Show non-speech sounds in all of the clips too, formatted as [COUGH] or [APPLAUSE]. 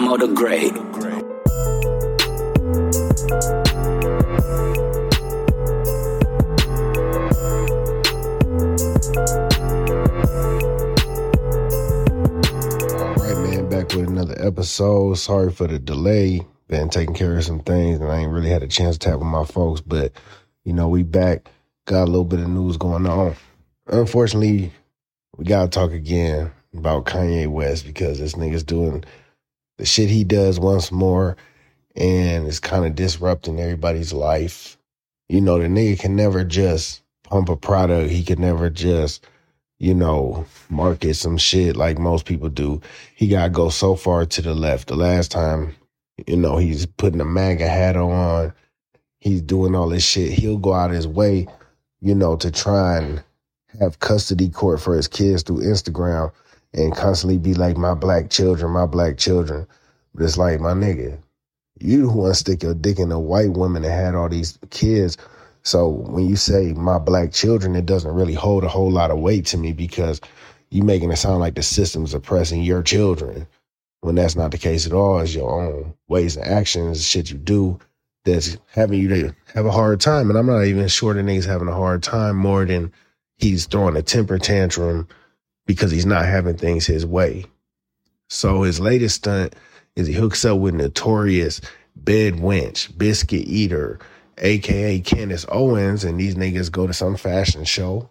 Damo the Great. All right, man, back with another episode. Sorry for the delay. Been taking care of some things, and I ain't really had a chance to tap with my folks. But you know, we back. Got a little bit of news going on. Unfortunately, we gotta talk again about Kanye West because this nigga's doing the shit he does once more, and it's kind of disrupting everybody's life. You know, the nigga can never just pump a product. He can never just you know, market some shit like most people do. He got to go so far to the left. The last time, you know, he's putting a MAGA hat on, he's doing all this shit. He'll go out his way, you know, to try and have custody court for his kids through Instagram and constantly be like, my black children, my black children. But it's like, my nigga, you who want to stick your dick in a white woman that had all these kids so when you say my black children, it doesn't really hold a whole lot of weight to me because you making it sound like the system's oppressing your children when that's not the case at all. It's your own ways and actions, shit you do that's having you to have a hard time. And I'm not even sure the nigga's having a hard time more than he's throwing a temper tantrum because he's not having things his way. So his latest stunt is he hooks up with notorious bed wench, biscuit eater, aka Candace Owens, and these niggas go to some fashion show.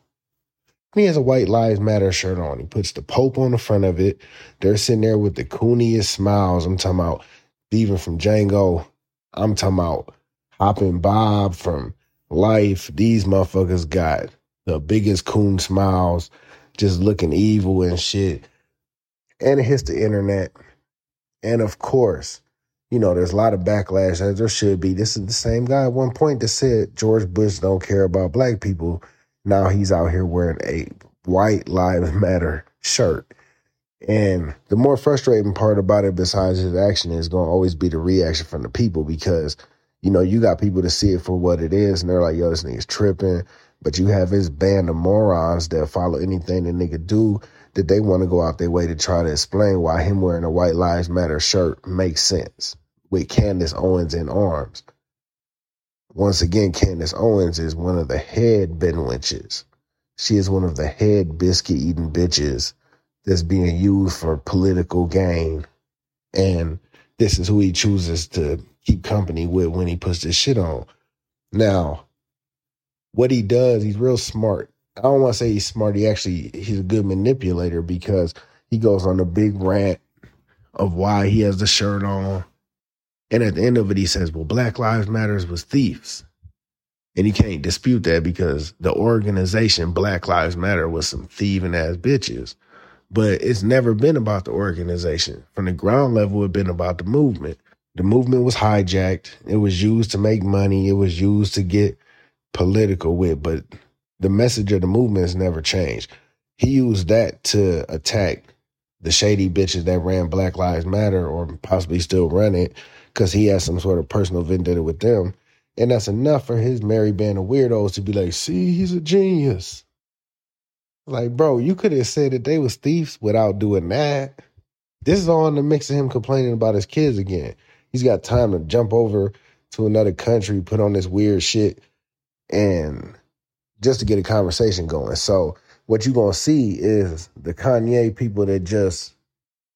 He has a White Lives Matter shirt on. He puts the Pope on the front of it. They're sitting there with the cooniest smiles. I'm talking about Stephen from Django. I'm talking about Hopping Bob from Life. These motherfuckers got the biggest coon smiles, just looking evil and shit. And it hits the internet. And of course, you know, there's a lot of backlash as there should be. This is the same guy at one point that said George Bush don't care about black people. Now he's out here wearing a white lives matter shirt. And the more frustrating part about it, besides his action, is going to always be the reaction from the people because, you know, you got people to see it for what it is, and they're like, yo, this nigga's tripping. But you have his band of morons that follow anything the nigga do that they want to go out their way to try to explain why him wearing a White Lives Matter shirt makes sense with Candace Owens in arms. Once again, Candace Owens is one of the head Ben bedwenches. She is one of the head biscuit eating bitches that's being used for political gain. And this is who he chooses to keep company with when he puts this shit on. Now, what he does, he's real smart. I don't want to say he's smart. He actually he's a good manipulator because he goes on a big rant of why he has the shirt on. And at the end of it, he says, Well, Black Lives Matters was thieves. And you can't dispute that because the organization Black Lives Matter was some thieving ass bitches. But it's never been about the organization. From the ground level, it's been about the movement. The movement was hijacked. It was used to make money. It was used to get political with, but the message of the movement has never changed. He used that to attack the shady bitches that ran Black Lives Matter or possibly still run it because he has some sort of personal vendetta with them. And that's enough for his merry band of weirdos to be like, see, he's a genius. Like, bro, you could have said that they was thieves without doing that. This is all in the mix of him complaining about his kids again. He's got time to jump over to another country, put on this weird shit, and just to get a conversation going. So what you're gonna see is the Kanye people that just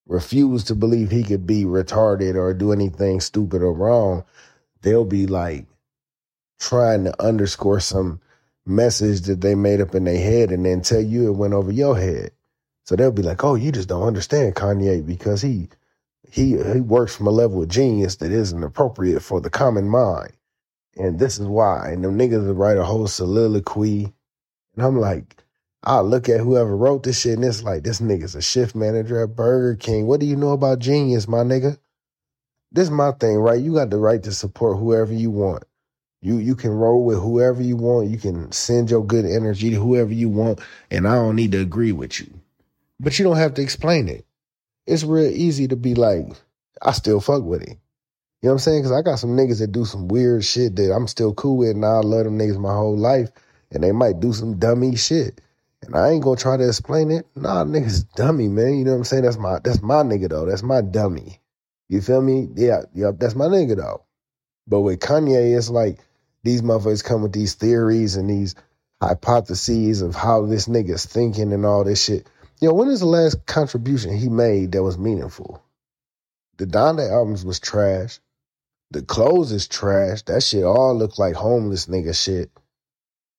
refuse to believe he could be retarded or do anything stupid or wrong. They'll be like trying to underscore some message that they made up in their head and then tell you it went over your head. So they'll be like, "Oh, you just don't understand Kanye because he he he works from a level of genius that isn't appropriate for the common mind." And this is why. And them niggas will write a whole soliloquy. And I'm like, I look at whoever wrote this shit and it's like, this nigga's a shift manager at Burger King. What do you know about genius, my nigga? This is my thing, right? You got the right to support whoever you want. You you can roll with whoever you want. You can send your good energy to whoever you want. And I don't need to agree with you. But you don't have to explain it. It's real easy to be like, I still fuck with it. You know what I'm saying? Because I got some niggas that do some weird shit that I'm still cool with, and I love them niggas my whole life, and they might do some dummy shit, and I ain't gonna try to explain it. Nah, niggas dummy, man. You know what I'm saying? That's my that's my nigga though. That's my dummy. You feel me? Yeah, yep, that's my nigga though. But with Kanye, it's like these motherfuckers come with these theories and these hypotheses of how this nigga's thinking and all this shit. You know, when is the last contribution he made that was meaningful? The Donda albums was trash. The clothes is trash. That shit all look like homeless nigga shit.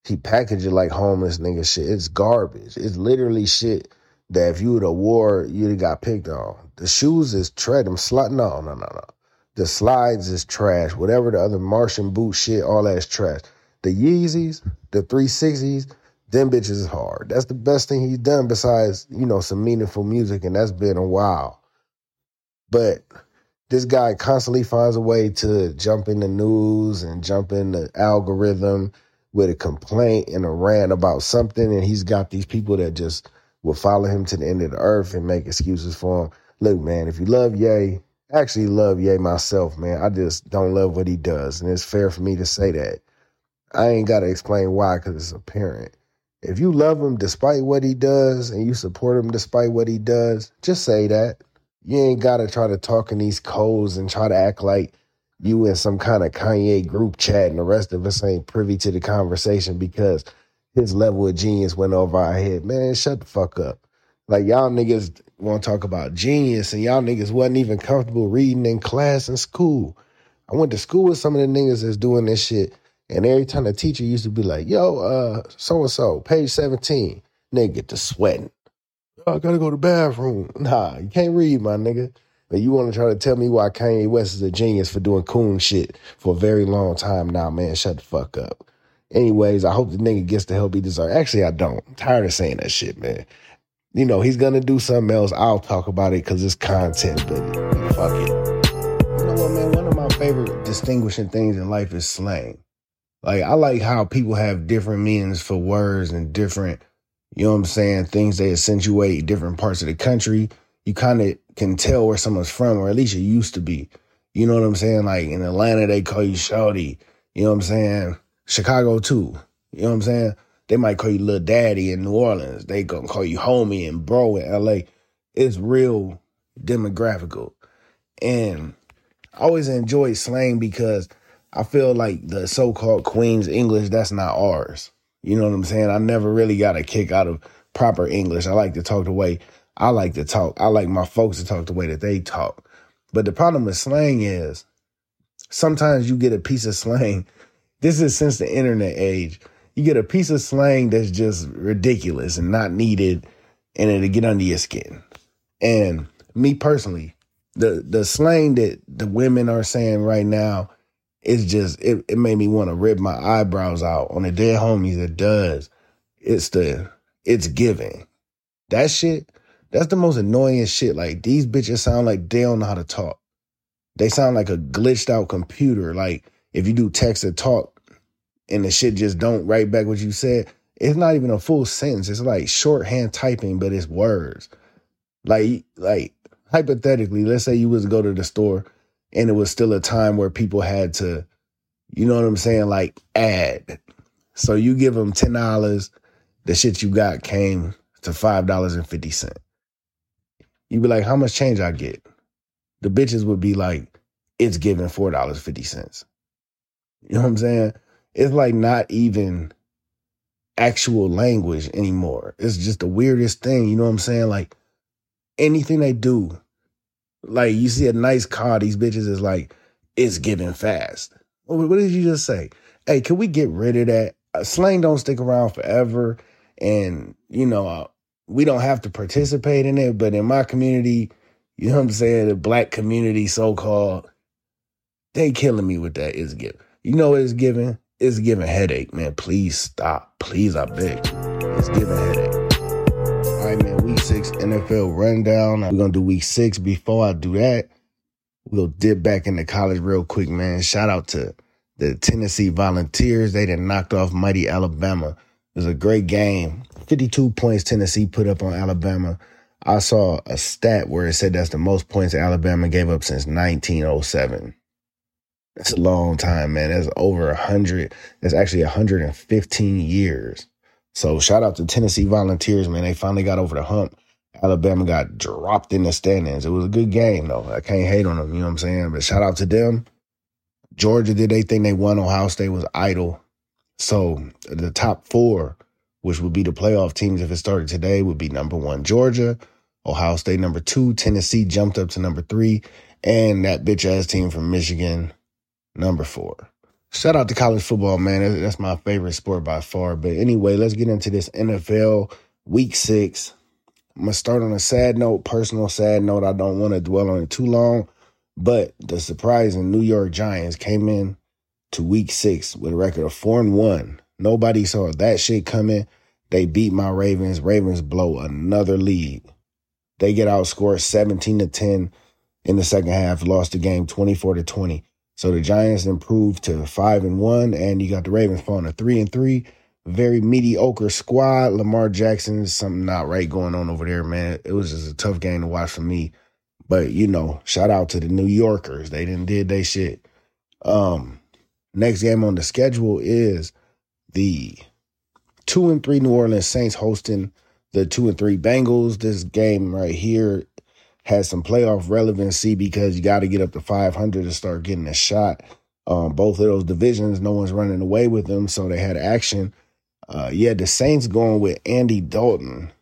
He packaged it like homeless nigga shit. It's garbage. It's literally shit that if you would have wore, you'd have got picked on. The shoes is trash. Them slide. No, no, no, no. The slides is trash. Whatever the other Martian boot shit, all that is trash. The Yeezys, the 360s, them bitches is hard. That's the best thing he's done besides, you know, some meaningful music, and that's been a while. But this guy constantly finds a way to jump in the news and jump in the algorithm with a complaint and a rant about something. And he's got these people that just will follow him to the end of the earth and make excuses for him. Look, man, if you love Ye, actually love Ye myself, man. I just don't love what he does. And it's fair for me to say that. I ain't got to explain why because it's apparent. If you love him despite what he does and you support him despite what he does, just say that you ain't gotta try to talk in these codes and try to act like you in some kind of Kanye group chat and the rest of us ain't privy to the conversation because his level of genius went over our head. Man, shut the fuck up. Like y'all niggas want to talk about genius and y'all niggas wasn't even comfortable reading in class in school. I went to school with some of the niggas that's doing this shit. And every time the teacher used to be like, yo, uh, so and so, page 17, nigga get to sweating. I gotta go to the bathroom. Nah, you can't read, my nigga. But you want to try to tell me why Kanye West is a genius for doing coon shit for a very long time now, man. Shut the fuck up. Anyways, I hope the nigga gets the help he deserves. Actually, I don't. I'm tired of saying that shit, man. You know, he's gonna do something else. I'll talk about it because it's content, but fuck it. You know what, man? One of my favorite distinguishing things in life is slang. Like, I like how people have different meanings for words and different you know what I'm saying? Things they accentuate different parts of the country. You kind of can tell where someone's from, or at least it used to be. You know what I'm saying? Like in Atlanta, they call you Shawty. You know what I'm saying? Chicago too. You know what I'm saying? They might call you Little Daddy in New Orleans. They gonna call you Homie and Bro in LA. It's real demographical. And I always enjoy slang because I feel like the so-called Queen's English, that's not ours. You know what I'm saying? I never really got a kick out of proper English. I like to talk the way I like to talk. I like my folks to talk the way that they talk. But the problem with slang is sometimes you get a piece of slang. [LAUGHS] This is since the internet age. You get a piece of slang that's just ridiculous and not needed, and it'll get under your skin. And me personally, the the slang that the women are saying right now it's just it, it made me want to rip my eyebrows out on the dead homies it does. It's the it's giving. That shit that's the most annoying shit. Like these bitches sound like they don't know how to talk. They sound like a glitched out computer. Like if you do text or talk and the shit just don't write back what you said it's not even a full sentence. It's like shorthand typing but it's words. Like like hypothetically let's say you was to go to the store and it was still a time where people had to, you know what I'm saying, like add. So you give them ten dollars, the shit you got came to five dollars and fifty cent. You'd be like, how much change I get? The bitches would be like, it's giving four dollars fifty cents. You know what I'm saying? It's like not even actual language anymore. It's just the weirdest thing. You know what I'm saying? Like anything they do, like you see a nice car, these bitches is like, it's giving fast. What did you just say? Hey, can we get rid of that? Uh, slang don't stick around forever, and you know uh, we don't have to participate in it. But in my community, you know what I'm saying, the black community, so called, they killing me with that. Is giving. You know it's giving? It's giving headache, man. Please stop. Please, I beg. It's giving headache. Man. Week six NFL rundown. We're gonna do week six. Before I do that, we'll dip back into college real quick, man. Shout out to the Tennessee Volunteers. They done knocked off mighty Alabama. It was a great game. 52 points Tennessee put up on Alabama. I saw a stat where it said that's the most points Alabama gave up since 1907. That's a long time, man. That's over 100. That's actually 115 years. So shout out to Tennessee Volunteers, man. They finally got over the hump Alabama got dropped in the standings. It was a good game though. I can't hate on them. You know what I'm saying? But shout out to them. Georgia did they think they won. Ohio State was idle. So the top four, which would be the playoff teams if it started today, would be number one Georgia, Ohio State number two, Tennessee jumped up to number three, and that bitch ass team from Michigan, number four. Shout out to college football, man. That's my favorite sport by far. But anyway, let's get into this NFL week six. I'm gonna start on a sad note, personal sad note. I don't want to dwell on it too long, but the surprising New York Giants came in to week six with a record of four and one. Nobody saw that shit coming. They beat my Ravens. Ravens blow another lead. They get outscored 17 to 10 in the second half, lost the game 24 to 20. So the Giants improved to five and one, and you got the Ravens falling to three and three very mediocre squad. Lamar Jackson, something not right going on over there, man. It was just a tough game to watch for me. But you know, shout out to the New Yorkers. They didn't did they shit. Um, next game on the schedule is the two and three New Orleans Saints hosting the two and three Bengals. This game right here has some playoff relevancy because you got to get up to 500 to start getting a shot. Um, both of those divisions, no one's running away with them, so they had action. Uh, yeah, the Saints going with Andy Dalton.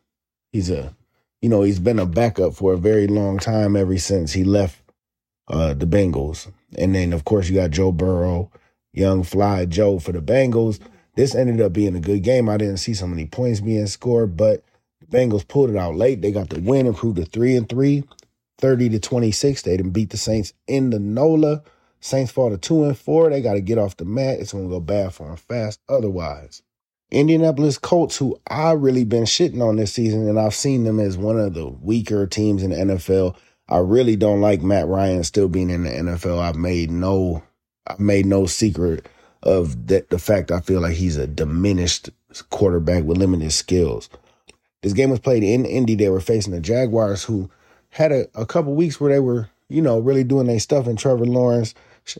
He's a, you know, he's been a backup for a very long time ever since he left uh, the Bengals. And then, of course, you got Joe Burrow, young fly Joe for the Bengals. This ended up being a good game. I didn't see so many points being scored, but Bengals pulled it out late. They got the win, improved to three and three, 30 to 26. They didn't beat the Saints in the NOLA. Saints fall to two and four. They got to get off the mat. It's going to go bad for them fast otherwise. Indianapolis Colts, who I really been shitting on this season, and I've seen them as one of the weaker teams in the NFL. I really don't like Matt Ryan still being in the NFL. I've made no, I've made no secret of that. The fact I feel like he's a diminished quarterback with limited skills. This game was played in Indy. They were facing the Jaguars, who had a, a couple weeks where they were, you know, really doing their stuff. And Trevor Lawrence,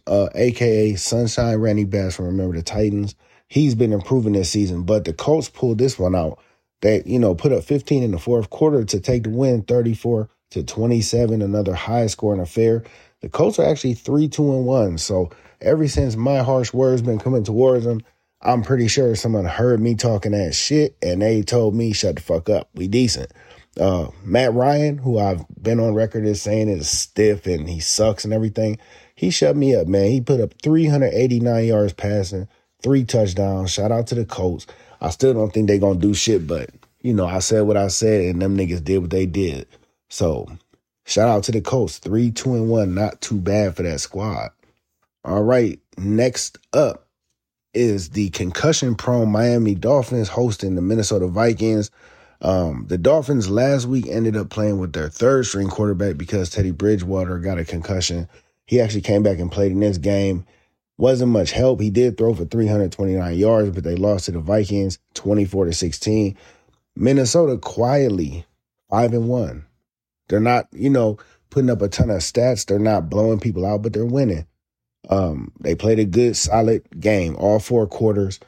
uh, aka Sunshine Randy Bass from Remember the Titans he's been improving this season. But the Colts pulled this one out. They, you know, put up 15 in the fourth quarter to take the win 34 to 27, another high scoring affair. The Colts are actually 3 2 and 1. So ever since my harsh words been coming towards them, I'm pretty sure someone heard me talking that shit and they told me, shut the fuck up. We decent. Uh, Matt Ryan, who I've been on record as saying is stiff and he sucks and everything, he shut me up, man. He put up 389 yards passing, three touchdowns. Shout out to the Colts. I still don't think they're gonna do shit, but you know, I said what I said, and them niggas did what they did. So shout out to the Colts. Three, two, and one. Not too bad for that squad. All right. Next up is the concussion prone Miami Dolphins hosting the Minnesota Vikings. Um, the Dolphins last week ended up playing with their third string quarterback because Teddy Bridgewater got a concussion. He actually came back and played in this game. Wasn't much help. He did throw for 329 yards, but they lost to the Vikings 24 to 16. Minnesota quietly 5 and 1. They're not, you know, putting up a ton of stats. They're not blowing people out, but they're winning. Um, they played a good, solid game, all four quarters,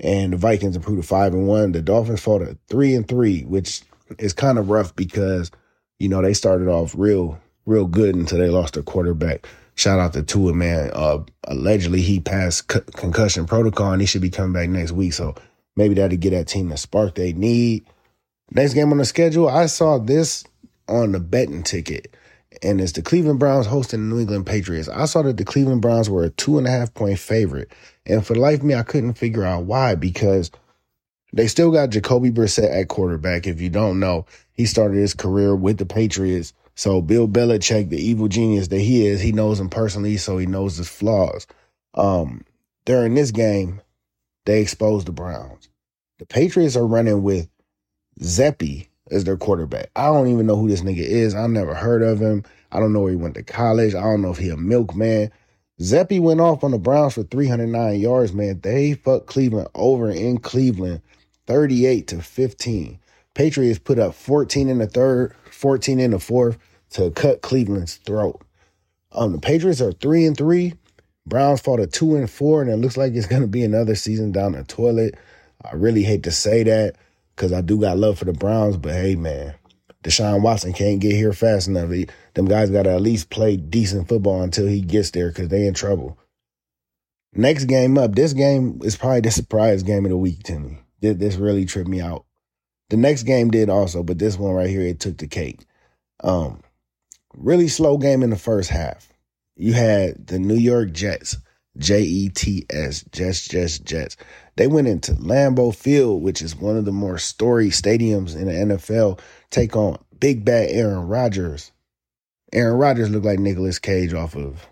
and the Vikings improved to five and one. The Dolphins fought at three and three, which is kind of rough because, you know, they started off real, real good until they lost their quarterback. Shout out to Tua, man. Uh, allegedly, he passed c- concussion protocol and he should be coming back next week. So maybe that'll get that team the spark they need. Next game on the schedule, I saw this on the betting ticket, and it's the Cleveland Browns hosting the New England Patriots. I saw that the Cleveland Browns were a two and a half point favorite. And for the life of me, I couldn't figure out why because they still got Jacoby Brissett at quarterback. If you don't know, he started his career with the Patriots so Bill Belichick, the evil genius that he is, he knows him personally, so he knows his flaws. Um, during this game, they exposed the Browns. The Patriots are running with Zappe as their quarterback. I don't even know who this nigga is. I never heard of him. I don't know where he went to college. I don't know if he a milkman. Zappe went off on the Browns for 309 yards, man. They fucked Cleveland over in Cleveland 38 to 15. Patriots put up 14 in the third, 14 in the fourth to cut Cleveland's throat. Um, the Patriots are three and three. Browns fought a two and four, and it looks like it's gonna be another season down the toilet. I really hate to say that because I do got love for the Browns, but hey man, Deshaun Watson can't get here fast enough. He, them guys got to at least play decent football until he gets there because they in trouble. Next game up, this game is probably the surprise game of the week to me. This, this really tripped me out. The next game did also, but this one right here, it took the cake. Um, really slow game in the first half. You had the New York Jets, J E T S, Jets, Jets, Jets. They went into Lambeau Field, which is one of the more storied stadiums in the NFL, take on big bad Aaron Rodgers. Aaron Rodgers looked like Nicolas Cage off of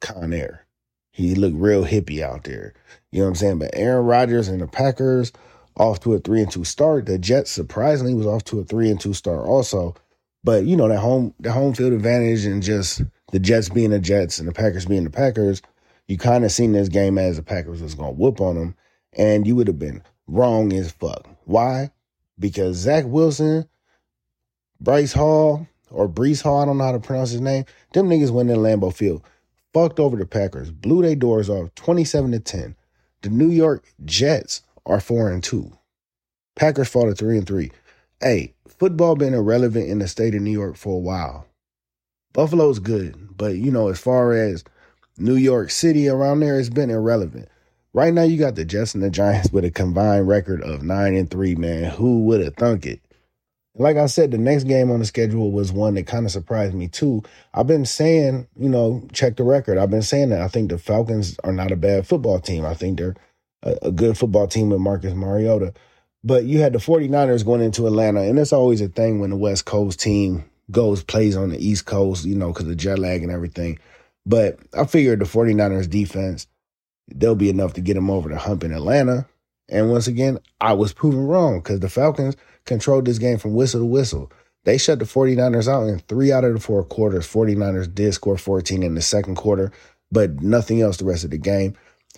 Con Air. He looked real hippie out there. You know what I'm saying? But Aaron Rodgers and the Packers off to a three and two start. The Jets surprisingly was off to a three and two start also. But you know, that home the home field advantage and just the Jets being the Jets and the Packers being the Packers, you kind of seen this game as the Packers was gonna whoop on them and you would have been wrong as fuck. Why? Because Zach Wilson, Bryce Hall, or Breece Hall, I don't know how to pronounce his name, them niggas went in Lambeau Field, fucked over the Packers, blew their doors off 27 to 10. The New York Jets are 4 and 2. Packers fall to 3 and 3. Hey, football been irrelevant in the state of New York for a while. Buffalo's good, but you know, as far as New York City around there, it's been irrelevant. Right now, you got the Jets and the Giants with a combined record of nine and three. Man, who would have thunk it? Like I said, the next game on the schedule was one that kind of surprised me too. I've been saying, you know, check the record. I've been saying that I think the Falcons are not a bad football team. I think they're a, a good football team with Marcus Mariota. But you had the 49ers going into Atlanta, and it's always a thing when the West Coast team goes plays on the East Coast, you know, because of jet lag and everything. But I figured the 49ers defense they'll be enough to get them over the hump in Atlanta. And once again, I was proven wrong because the Falcons controlled this game from whistle to whistle. They shut the 49ers out in three out of the four quarters. 49ers did score 14 in the second quarter, but nothing else the rest of the game.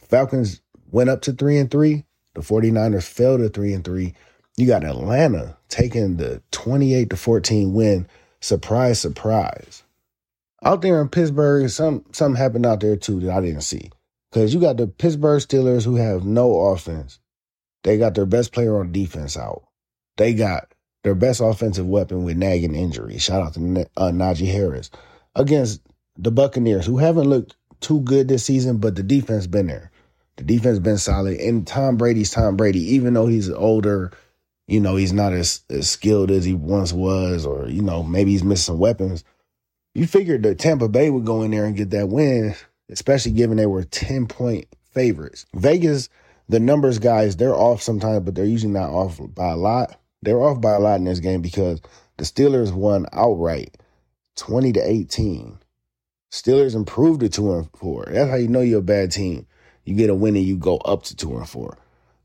Falcons went up to three and three. The 49ers fell to three and three. You got Atlanta taking the 28 to 14 win. Surprise, surprise. Out there in Pittsburgh, some something happened out there too that I didn't see. Because you got the Pittsburgh Steelers who have no offense. They got their best player on defense out. They got their best offensive weapon with nagging injury. Shout out to uh, Najee Harris against the Buccaneers, who haven't looked too good this season, but the defense been there. The defense been solid. And Tom Brady's Tom Brady, even though he's older, you know, he's not as, as skilled as he once was, or, you know, maybe he's missing weapons. You figured that Tampa Bay would go in there and get that win especially given they were 10 point favorites. Vegas, the numbers guys, they're off sometimes, but they're usually not off by a lot. They're off by a lot in this game because the Steelers won outright 20 to 18. Steelers improved to 2 and 4. That's how you know you're a bad team. You get a win and you go up to 2 and 4.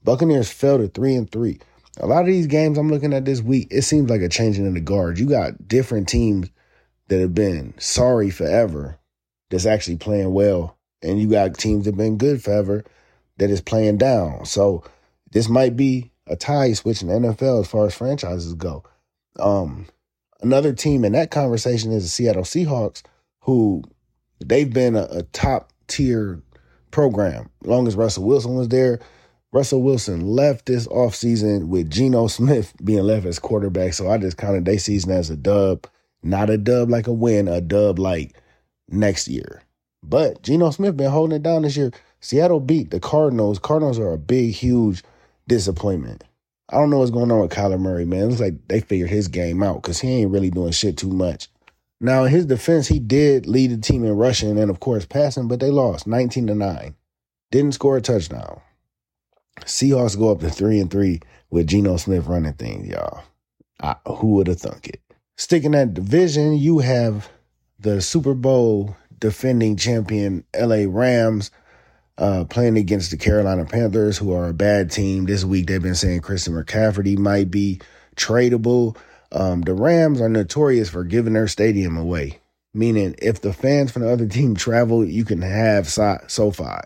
Buccaneers fell to 3 and 3. A lot of these games I'm looking at this week, it seems like a changing in the guard. You got different teams that have been sorry forever that's actually playing well. And you got teams that have been good forever that is playing down. So this might be a tie switch in NFL as far as franchises go. Um, another team in that conversation is the Seattle Seahawks, who they've been a, a top tier program. As long as Russell Wilson was there, Russell Wilson left this offseason with Geno Smith being left as quarterback. So I just counted their season as a dub. Not a dub like a win, a dub like next year. But Geno Smith been holding it down this year. Seattle beat the Cardinals. Cardinals are a big, huge disappointment. I don't know what's going on with Kyler Murray, man. It looks like they figured his game out because he ain't really doing shit too much. Now, in his defense, he did lead the team in rushing and, of course, passing, but they lost 19 to 9. Didn't score a touchdown. Seahawks go up to 3 and 3 with Geno Smith running things, y'all. I, who would have thunk it? Sticking that division, you have the Super Bowl defending champion LA Rams uh, playing against the Carolina Panthers, who are a bad team. This week they've been saying Christian McCaffrey might be tradable. Um, the Rams are notorious for giving their stadium away, meaning if the fans from the other team travel, you can have so- SoFi.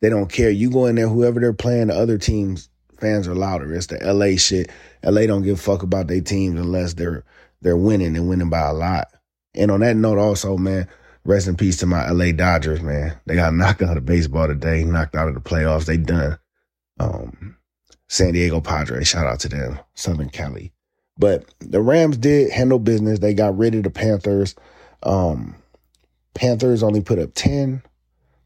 They don't care. You go in there, whoever they're playing, the other teams fans are louder. It's the LA shit. LA don't give a fuck about their teams unless they're they're winning and winning by a lot. And on that note, also, man, rest in peace to my LA Dodgers, man. They got knocked out of baseball today, knocked out of the playoffs. They done. Um, San Diego Padres, shout out to them, Southern Cali. But the Rams did handle business. They got rid of the Panthers. Um, Panthers only put up 10.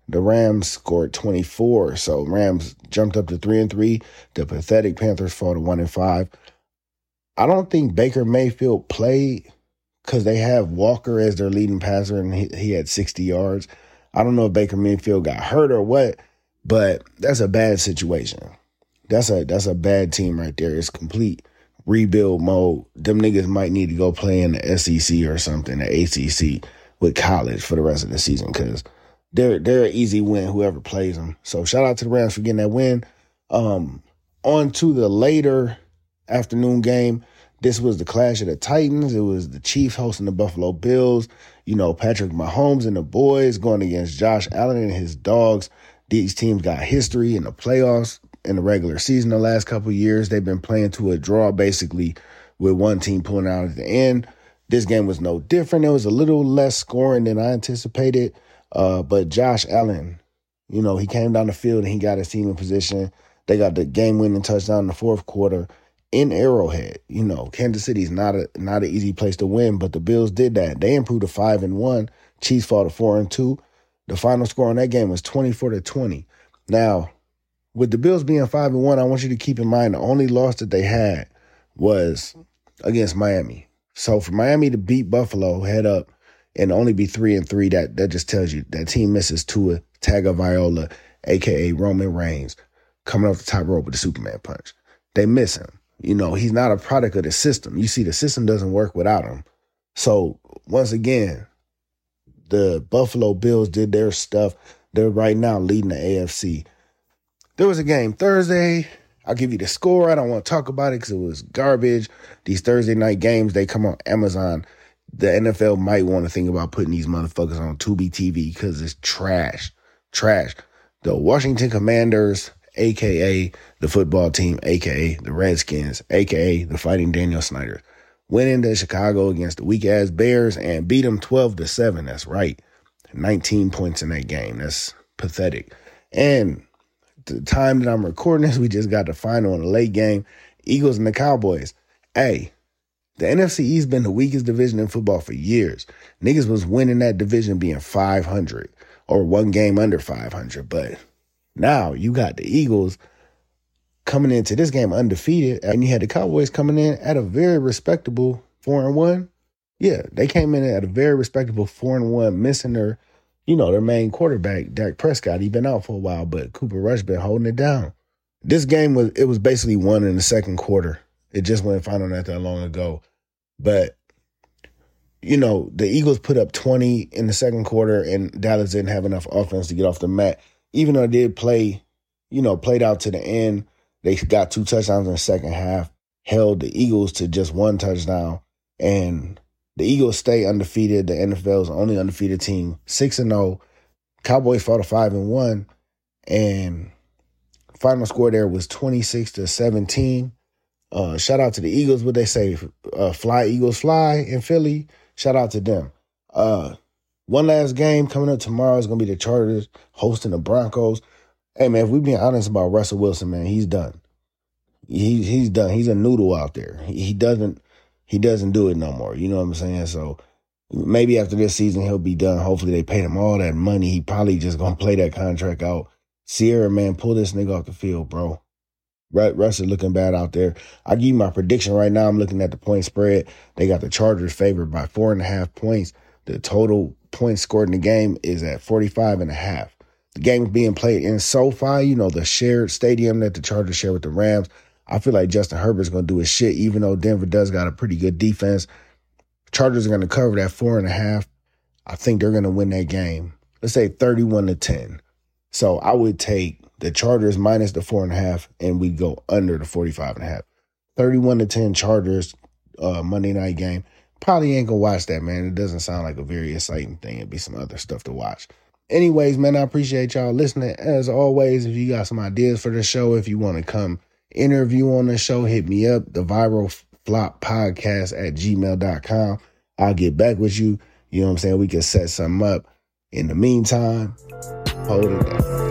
The Rams scored 24. So Rams jumped up to 3 and 3. The pathetic Panthers fall to 1 and 5. I don't think Baker Mayfield played because they have Walker as their leading passer and he, he had 60 yards. I don't know if Baker Mayfield got hurt or what, but that's a bad situation. That's a that's a bad team right there. It's complete rebuild mode. Them niggas might need to go play in the SEC or something, the ACC with college for the rest of the season because they're they're an easy win whoever plays them. So shout out to the Rams for getting that win. Um, on to the later afternoon game. This was the clash of the Titans. It was the Chiefs hosting the Buffalo Bills. You know, Patrick Mahomes and the boys going against Josh Allen and his dogs. These teams got history in the playoffs in the regular season the last couple years. They've been playing to a draw basically with one team pulling out at the end. This game was no different. It was a little less scoring than I anticipated. Uh, but Josh Allen, you know, he came down the field and he got his team in position. They got the game winning touchdown in the fourth quarter in Arrowhead. You know, Kansas City's not a not an easy place to win, but the Bills did that. They improved to five and one. Chiefs fall to four and two. The final score on that game was twenty four to twenty. Now, with the Bills being five and one, I want you to keep in mind the only loss that they had was against Miami. So for Miami to beat Buffalo head up and only be three and three, that that just tells you that team misses Tua Tagovailoa, aka Roman Reigns, coming off the top rope with the Superman punch. They miss him. You know, he's not a product of the system. You see, the system doesn't work without him. So once again, the Buffalo Bills did their stuff. They're right now leading the AFC. There was a game Thursday. I'll give you the score. I don't want to talk about it because it was garbage. These Thursday night games, they come on Amazon. The NFL might want to think about putting these motherfuckers on Tubi TV because it's trash. Trash. The Washington Commanders aka the football team, aka the Redskins, aka the Fighting Daniel Snyder, went into Chicago against the weak ass Bears and beat them 12 to 7. That's right. 19 points in that game. That's pathetic. And the time that I'm recording this, we just got the final in the late game. Eagles and the Cowboys. Hey, the NFC East been the weakest division in football for years. Niggas was winning that division being 500 or one game under 500, but now you got the Eagles coming into this game undefeated, and you had the Cowboys coming in at a very respectable four and one. Yeah, they came in at a very respectable four and one, missing their, you know, their main quarterback, Dak Prescott. He been out for a while, but Cooper Rush been holding it down. This game was it was basically won in the second quarter. It just went final not that long ago. But you know, the Eagles put up 20 in the second quarter and Dallas didn't have enough offense to get off the mat even though they did play, you know, played out to the end, they got two touchdowns in the second half, held the Eagles to just one touchdown. And the Eagles stay undefeated. The NFL's only undefeated team, 6 and 0. Cowboys fought a 5 and 1. And final score there was 26 to 17. Uh, shout out to the Eagles, what they say, uh, fly Eagles fly in Philly. Shout out to them. Uh, one last game coming up tomorrow is going to be the Chargers hosting the Broncos. Hey, man, if we being honest about Russell Wilson, man, he's done. He, he's done. He's a noodle out there. He, doesn't he doesn't do it no more. You know what I'm saying? So maybe after this season he'll be done. Hopefully they paid him all that money. He probably just gonna [LAUGHS] play that contract out. Ciara, man, pull this nigga off the field, bro. Russ is looking bad out there. I give you my prediction right now. I'm looking at the point spread. They got the Chargers favored by four and a half points. The total points scored in the game is at 45 and a half. The game is being played in SoFi, you know, the shared stadium that the Chargers share with the Rams. I feel like Justin Herbert's going to do his shit, even though Denver does got a pretty good defense. Chargers are going to cover that four and a half. I think they're going to win that game. Let's say 31 to 10. So I would take the Chargers minus the four and a half, and we go under the 45 and a half. 31 to 10 Chargers uh, Monday night game probably ain't gonna watch that, man. It doesn't sound like a very exciting thing. It'd be some other stuff to watch. Anyways, man, I appreciate y'all listening. As always, if you got some ideas for the show, if you want to come interview on the show, hit me up, the viral flop podcast at gmail.com. I'll get back with you. You know what I'm saying? We can set something up. In the meantime, hold it down.